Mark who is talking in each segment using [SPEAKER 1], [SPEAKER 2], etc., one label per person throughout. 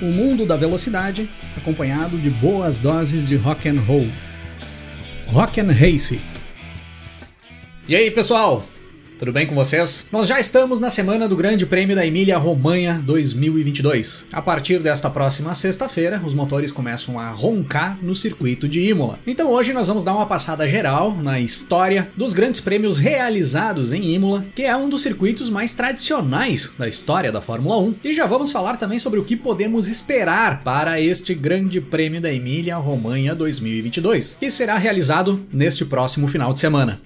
[SPEAKER 1] O mundo da velocidade, acompanhado de boas doses de rock and roll. Rock and Race. E aí, pessoal? Tudo bem com vocês? Nós já estamos na semana do Grande Prêmio da Emília-Romanha 2022. A partir desta próxima sexta-feira, os motores começam a roncar no circuito de Imola. Então hoje nós vamos dar uma passada geral na história dos grandes prêmios realizados em Imola, que é um dos circuitos mais tradicionais da história da Fórmula 1. E já vamos falar também sobre o que podemos esperar para este Grande Prêmio da Emília-Romanha 2022, que será realizado neste próximo final de semana.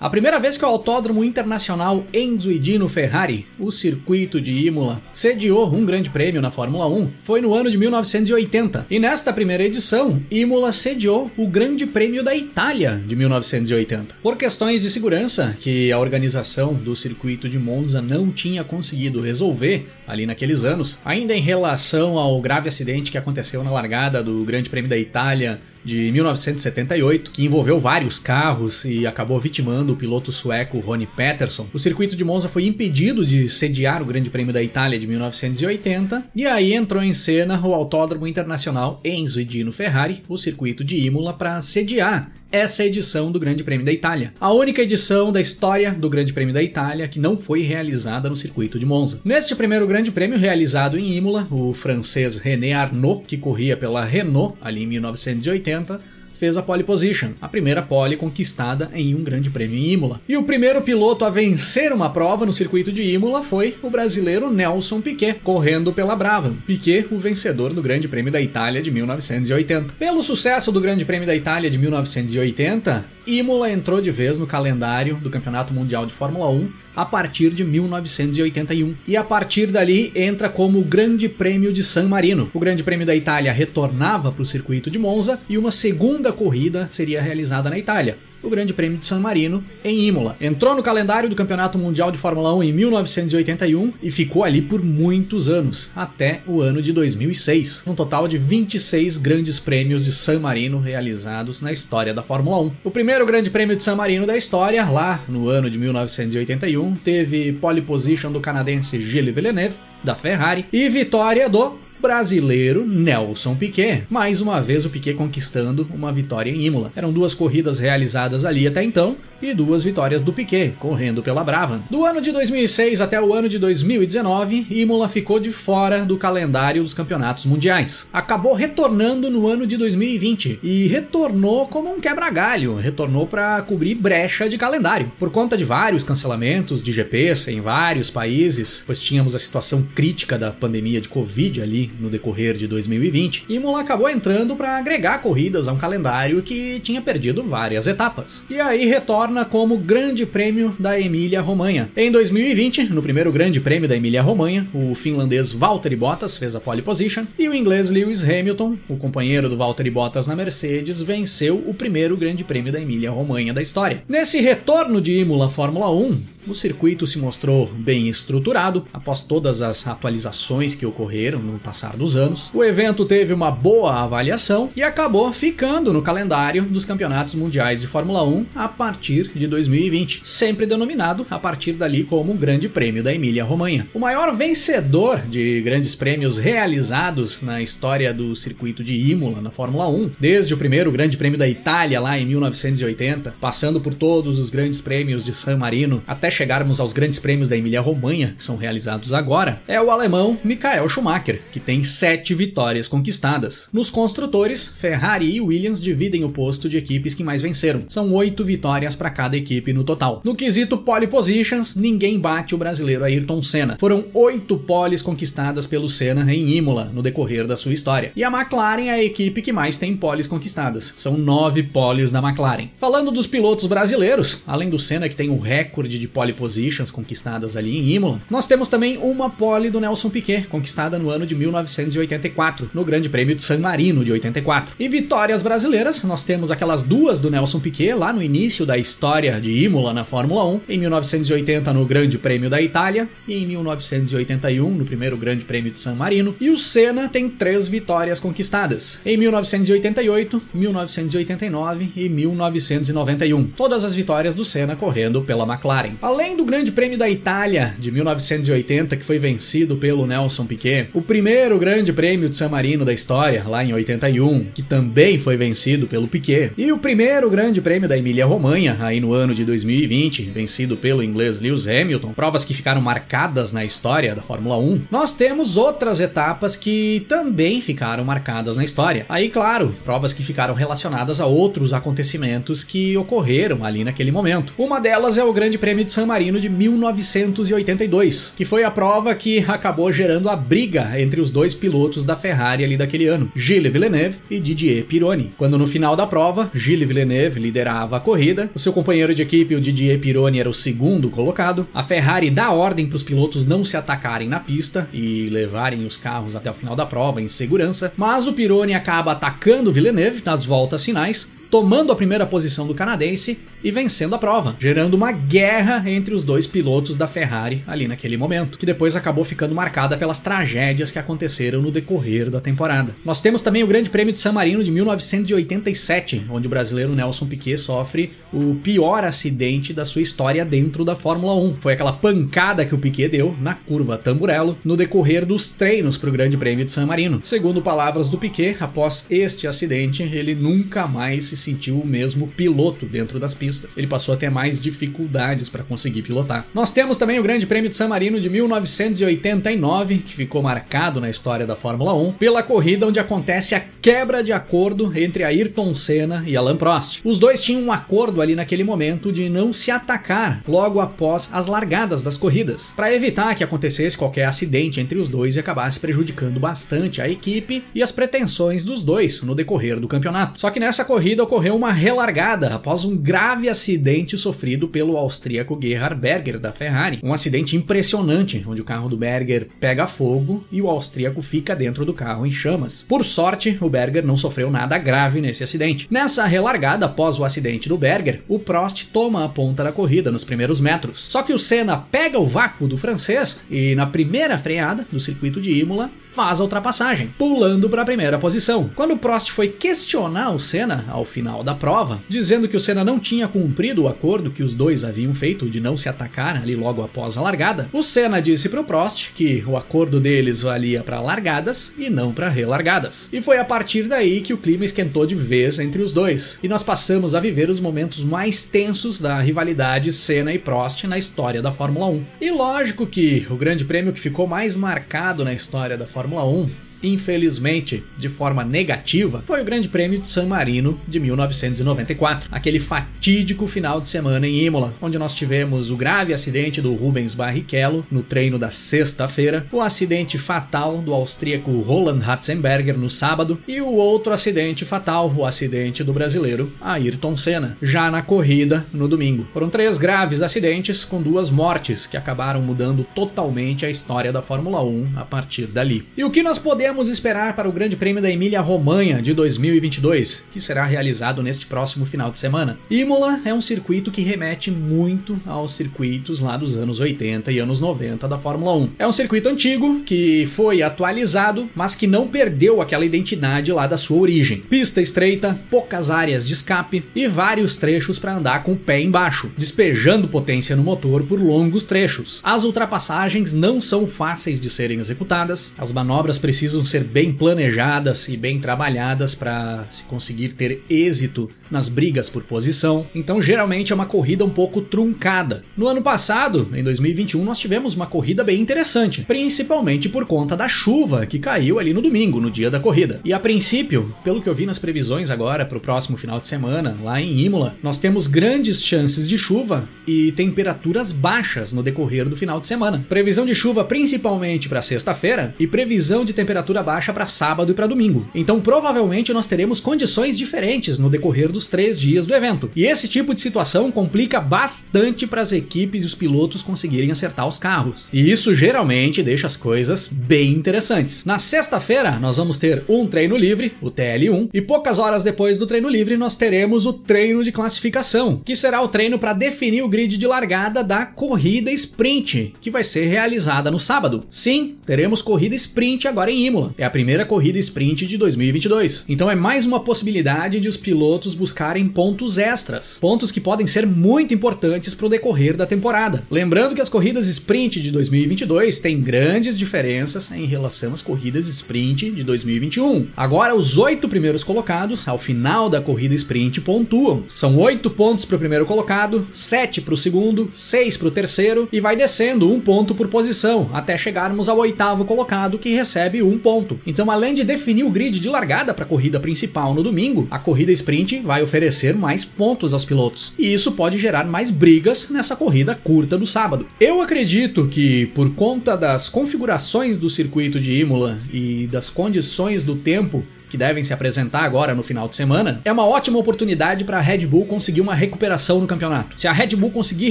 [SPEAKER 1] A primeira vez que o Autódromo Internacional Enzo e Dino Ferrari, o circuito de Imola, sediou um grande prêmio na Fórmula 1 foi no ano de 1980. E nesta primeira edição, Imola sediou o Grande Prêmio da Itália de 1980. Por questões de segurança que a organização do circuito de Monza não tinha conseguido resolver ali naqueles anos, ainda em relação ao grave acidente que aconteceu na largada do Grande Prêmio da Itália de 1978, que envolveu vários carros e acabou vitimando o piloto sueco Ronnie Peterson. O circuito de Monza foi impedido de sediar o Grande Prêmio da Itália de 1980 e aí entrou em cena o Autódromo Internacional Enzo e Dino Ferrari, o circuito de Imola, para sediar essa edição do Grande Prêmio da Itália. A única edição da história do Grande Prêmio da Itália que não foi realizada no circuito de Monza. Neste primeiro Grande Prêmio realizado em Imola, o francês René Arnaud, que corria pela Renault ali em 1980, fez a pole position, a primeira pole conquistada em um grande prêmio em Imola. E o primeiro piloto a vencer uma prova no circuito de Imola foi o brasileiro Nelson Piquet, correndo pela Brabham. Piquet, o vencedor do Grande Prêmio da Itália de 1980. Pelo sucesso do Grande Prêmio da Itália de 1980, Imola entrou de vez no calendário do Campeonato Mundial de Fórmula 1 a partir de 1981. E a partir dali entra como o Grande Prêmio de San Marino. O Grande Prêmio da Itália retornava para o circuito de Monza e uma segunda corrida seria realizada na Itália o Grande Prêmio de San Marino em Imola. Entrou no calendário do Campeonato Mundial de Fórmula 1 em 1981 e ficou ali por muitos anos, até o ano de 2006. Um total de 26 grandes prêmios de San Marino realizados na história da Fórmula 1. O primeiro Grande Prêmio de San Marino da história, lá no ano de 1981, teve pole position do canadense Gilles Villeneuve, da Ferrari, e vitória do brasileiro Nelson Piquet. Mais uma vez o Piquet conquistando uma vitória em Imola. Eram duas corridas realizadas ali até então e duas vitórias do Piquet, correndo pela Brava. Do ano de 2006 até o ano de 2019, Imola ficou de fora do calendário dos campeonatos mundiais. Acabou retornando no ano de 2020 e retornou como um quebra-galho, retornou para cobrir brecha de calendário. Por conta de vários cancelamentos de GPs em vários países, pois tínhamos a situação crítica da pandemia de Covid ali no decorrer de 2020, Imola acabou entrando para agregar corridas a um calendário que tinha perdido várias etapas. E aí retorna torna como Grande Prêmio da Emília-Romanha. Em 2020, no primeiro Grande Prêmio da Emília-Romanha, o finlandês Valtteri Bottas fez a pole position e o inglês Lewis Hamilton, o companheiro do Valtteri Bottas na Mercedes, venceu o primeiro Grande Prêmio da Emília-Romanha da história. Nesse retorno de Imola Fórmula 1, o circuito se mostrou bem estruturado após todas as atualizações que ocorreram no passar dos anos. O evento teve uma boa avaliação e acabou ficando no calendário dos campeonatos mundiais de Fórmula 1 a partir de 2020, sempre denominado a partir dali como o Grande Prêmio da Emília-Romanha. O maior vencedor de grandes prêmios realizados na história do circuito de Imola na Fórmula 1, desde o primeiro Grande Prêmio da Itália lá em 1980, passando por todos os grandes prêmios de San Marino até chegarmos aos grandes prêmios da Emília-Romanha, que são realizados agora, é o alemão Michael Schumacher, que tem sete vitórias conquistadas. Nos construtores, Ferrari e Williams dividem o posto de equipes que mais venceram. São oito vitórias para cada equipe no total. No quesito pole positions, ninguém bate o brasileiro Ayrton Senna. Foram oito poles conquistadas pelo Senna em Imola no decorrer da sua história. E a McLaren é a equipe que mais tem poles conquistadas. São nove poles da McLaren. Falando dos pilotos brasileiros, além do Senna que tem o recorde de pole positions conquistadas ali em Imola. Nós temos também uma pole do Nelson Piquet, conquistada no ano de 1984, no Grande Prêmio de San Marino de 84. E vitórias brasileiras, nós temos aquelas duas do Nelson Piquet lá no início da história de Imola na Fórmula 1, em 1980 no Grande Prêmio da Itália e em 1981 no primeiro Grande Prêmio de San Marino. E o Senna tem três vitórias conquistadas, em 1988, 1989 e 1991. Todas as vitórias do Senna correndo pela McLaren. Além do Grande Prêmio da Itália de 1980, que foi vencido pelo Nelson Piquet, o primeiro Grande Prêmio de San Marino da história, lá em 81, que também foi vencido pelo Piquet, e o primeiro Grande Prêmio da Emília-Romanha, aí no ano de 2020, vencido pelo inglês Lewis Hamilton, provas que ficaram marcadas na história da Fórmula 1, nós temos outras etapas que também ficaram marcadas na história. Aí, claro, provas que ficaram relacionadas a outros acontecimentos que ocorreram ali naquele momento. Uma delas é o Grande Prêmio de San Marino de 1982, que foi a prova que acabou gerando a briga entre os dois pilotos da Ferrari ali daquele ano, Gilles Villeneuve e Didier Pironi. Quando no final da prova, Gilles Villeneuve liderava a corrida, o seu companheiro de equipe, o Didier Pironi, era o segundo colocado. A Ferrari dá ordem para os pilotos não se atacarem na pista e levarem os carros até o final da prova em segurança, mas o Pironi acaba atacando Villeneuve nas voltas finais tomando a primeira posição do canadense e vencendo a prova, gerando uma guerra entre os dois pilotos da Ferrari ali naquele momento, que depois acabou ficando marcada pelas tragédias que aconteceram no decorrer da temporada. Nós temos também o Grande Prêmio de San Marino de 1987, onde o brasileiro Nelson Piquet sofre o pior acidente da sua história dentro da Fórmula 1. Foi aquela pancada que o Piquet deu na curva Tamburello no decorrer dos treinos para o Grande Prêmio de San Marino. Segundo palavras do Piquet, após este acidente, ele nunca mais se sentiu o mesmo piloto dentro das pistas. Ele passou a ter mais dificuldades para conseguir pilotar. Nós temos também o Grande Prêmio de San Marino de 1989, que ficou marcado na história da Fórmula 1 pela corrida onde acontece a quebra de acordo entre Ayrton Senna e Alain Prost. Os dois tinham um acordo ali naquele momento de não se atacar logo após as largadas das corridas, para evitar que acontecesse qualquer acidente entre os dois e acabasse prejudicando bastante a equipe e as pretensões dos dois no decorrer do campeonato. Só que nessa corrida ocorreu uma relargada após um grave acidente sofrido pelo austríaco Gerhard Berger da Ferrari. Um acidente impressionante, onde o carro do Berger pega fogo e o austríaco fica dentro do carro em chamas. Por sorte, o Berger não sofreu nada grave nesse acidente. Nessa relargada após o acidente do Berger, o Prost toma a ponta da corrida nos primeiros metros. Só que o Senna pega o vácuo do francês e na primeira freada do circuito de Imola faz a ultrapassagem, pulando para a primeira posição. Quando Prost foi questionar o Senna ao final da prova, dizendo que o Senna não tinha cumprido o acordo que os dois haviam feito de não se atacar ali logo após a largada, o Senna disse para o Prost que o acordo deles valia para largadas e não para relargadas. E foi a partir daí que o clima esquentou de vez entre os dois, e nós passamos a viver os momentos mais tensos da rivalidade Senna e Prost na história da Fórmula 1. E lógico que o grande prêmio que ficou mais marcado na história da Fórmula Fórmula 1 infelizmente, de forma negativa, foi o Grande Prêmio de San Marino de 1994, aquele fatídico final de semana em Imola, onde nós tivemos o grave acidente do Rubens Barrichello no treino da sexta-feira, o acidente fatal do austríaco Roland Ratzenberger no sábado e o outro acidente fatal, o acidente do brasileiro Ayrton Senna, já na corrida no domingo. Foram três graves acidentes com duas mortes que acabaram mudando totalmente a história da Fórmula 1 a partir dali. E o que nós podemos podemos esperar para o Grande Prêmio da Emília-Romanha de 2022, que será realizado neste próximo final de semana? Imola é um circuito que remete muito aos circuitos lá dos anos 80 e anos 90 da Fórmula 1. É um circuito antigo que foi atualizado, mas que não perdeu aquela identidade lá da sua origem. Pista estreita, poucas áreas de escape e vários trechos para andar com o pé embaixo, despejando potência no motor por longos trechos. As ultrapassagens não são fáceis de serem executadas, as manobras precisam precisam ser bem planejadas e bem trabalhadas para se conseguir ter êxito nas brigas por posição. Então, geralmente é uma corrida um pouco truncada. No ano passado, em 2021, nós tivemos uma corrida bem interessante, principalmente por conta da chuva que caiu ali no domingo, no dia da corrida. E a princípio, pelo que eu vi nas previsões agora para o próximo final de semana, lá em Imola, nós temos grandes chances de chuva e temperaturas baixas no decorrer do final de semana. Previsão de chuva principalmente para sexta-feira e previsão de temperatura baixa para sábado e para domingo. Então, provavelmente nós teremos condições diferentes no decorrer do dos três dias do evento. E esse tipo de situação complica bastante para as equipes e os pilotos conseguirem acertar os carros. E isso geralmente deixa as coisas bem interessantes. Na sexta-feira, nós vamos ter um treino livre, o TL1, e poucas horas depois do treino livre, nós teremos o treino de classificação, que será o treino para definir o grid de largada da corrida sprint, que vai ser realizada no sábado. Sim, teremos corrida sprint agora em Imola. É a primeira corrida sprint de 2022. Então é mais uma possibilidade de os pilotos buscarem pontos extras, pontos que podem ser muito importantes para o decorrer da temporada. Lembrando que as corridas sprint de 2022 têm grandes diferenças em relação às corridas sprint de 2021. Agora, os oito primeiros colocados, ao final da corrida sprint, pontuam. São oito pontos para o primeiro colocado, sete para o segundo, seis para o terceiro e vai descendo um ponto por posição até chegarmos ao oitavo colocado que recebe um ponto. Então, além de definir o grid de largada para a corrida principal no domingo, a corrida sprint vai oferecer mais pontos aos pilotos e isso pode gerar mais brigas nessa corrida curta do sábado. Eu acredito que por conta das configurações do circuito de Imola e das condições do tempo que devem se apresentar agora no final de semana, é uma ótima oportunidade para a Red Bull conseguir uma recuperação no campeonato. Se a Red Bull conseguir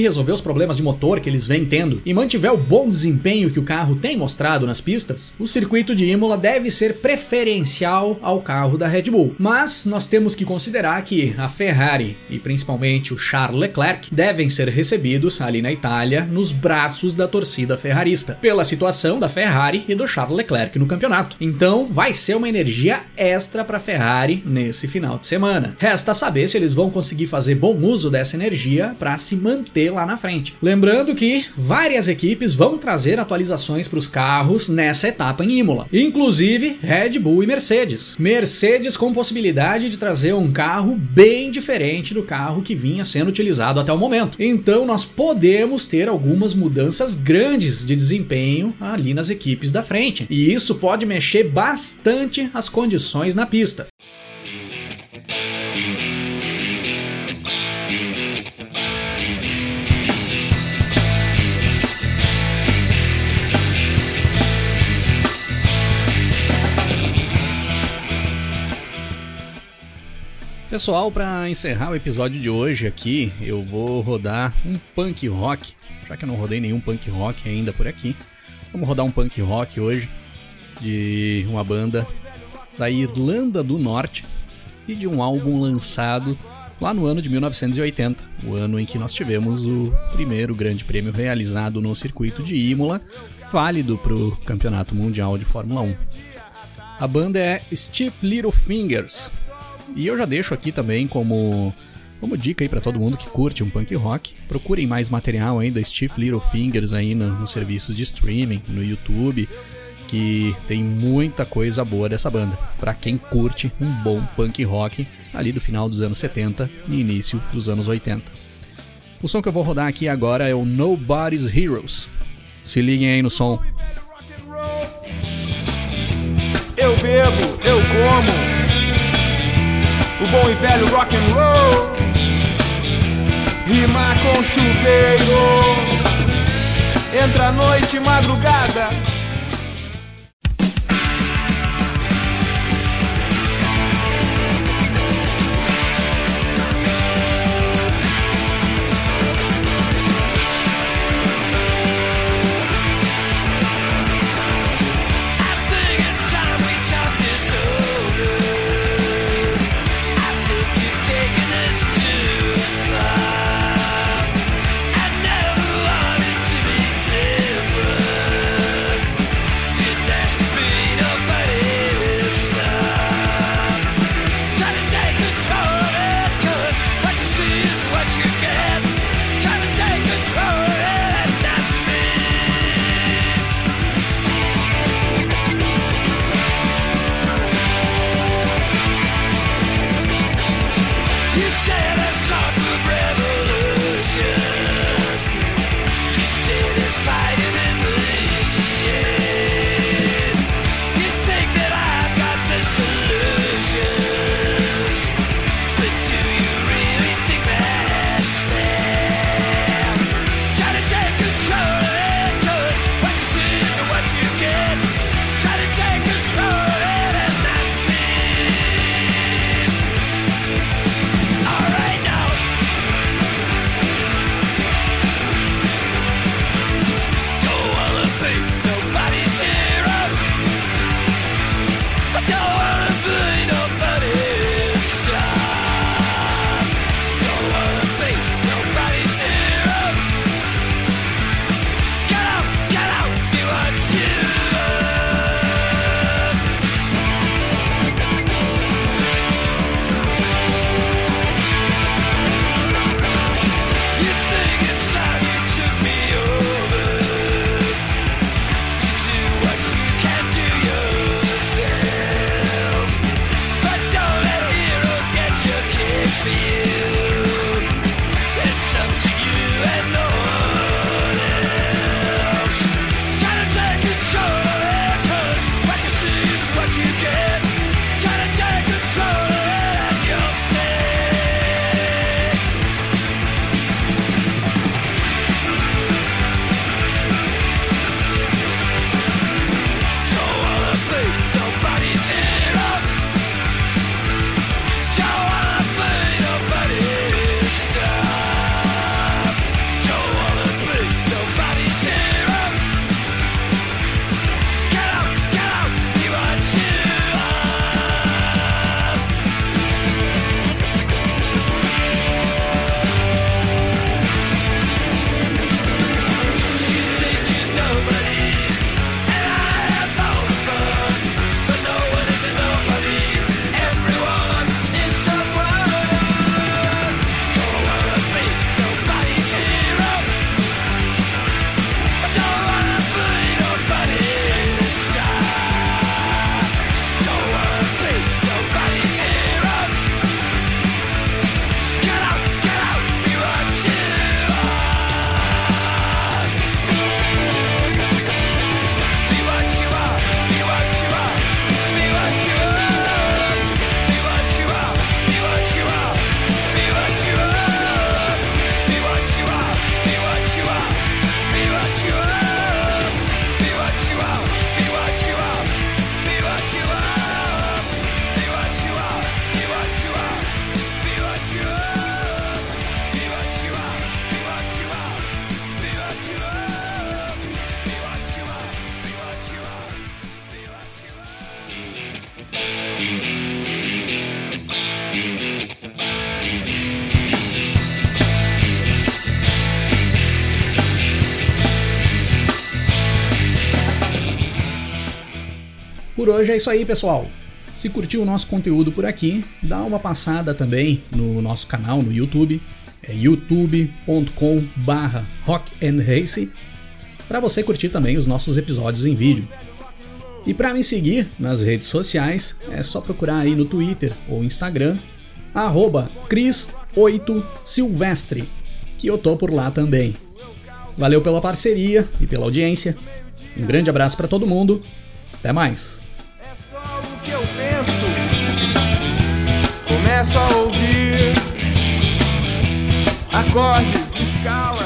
[SPEAKER 1] resolver os problemas de motor que eles vêm tendo e mantiver o bom desempenho que o carro tem mostrado nas pistas, o circuito de Imola deve ser preferencial ao carro da Red Bull. Mas nós temos que considerar que a Ferrari e principalmente o Charles Leclerc devem ser recebidos ali na Itália nos braços da torcida ferrarista, pela situação da Ferrari e do Charles Leclerc no campeonato. Então vai ser uma energia extra para Ferrari nesse final de semana. Resta saber se eles vão conseguir fazer bom uso dessa energia para se manter lá na frente. Lembrando que várias equipes vão trazer atualizações para os carros nessa etapa em Imola, inclusive Red Bull e Mercedes. Mercedes com possibilidade de trazer um carro bem diferente do carro que vinha sendo utilizado até o momento. Então nós podemos ter algumas mudanças grandes de desempenho ali nas equipes da frente. E isso pode mexer bastante as condições na pista. Pessoal, para encerrar o episódio de hoje aqui, eu vou rodar um punk rock, já que eu não rodei nenhum punk rock ainda por aqui. Vamos rodar um punk rock hoje de uma banda da Irlanda do Norte e de um álbum lançado lá no ano de 1980, o ano em que nós tivemos o primeiro grande prêmio realizado no circuito de Imola, válido para o Campeonato Mundial de Fórmula 1. A banda é Stiff Little Fingers, e eu já deixo aqui também como como dica aí para todo mundo que curte um punk rock, procurem mais material ainda Stiff Little Fingers aí no, nos serviços de streaming, no YouTube, que tem muita coisa boa dessa banda, para quem curte um bom punk rock ali do final dos anos 70 e início dos anos 80. O som que eu vou rodar aqui agora é o Nobody's Heroes. Se liguem aí no som.
[SPEAKER 2] Eu bebo, eu como. O bom e velho rock and roll. Rima com chuveiro. Entra noite, madrugada.
[SPEAKER 1] Hoje é isso aí, pessoal. Se curtiu o nosso conteúdo por aqui, dá uma passada também no nosso canal no YouTube, é youtube.com/barra rockandrace, para você curtir também os nossos episódios em vídeo. E para me seguir nas redes sociais, é só procurar aí no Twitter ou Instagram, arroba Cris8Silvestre, que eu tô por lá também. Valeu pela parceria e pela audiência. Um grande abraço para todo mundo. Até mais.
[SPEAKER 2] Começo a ouvir acordes, escalas.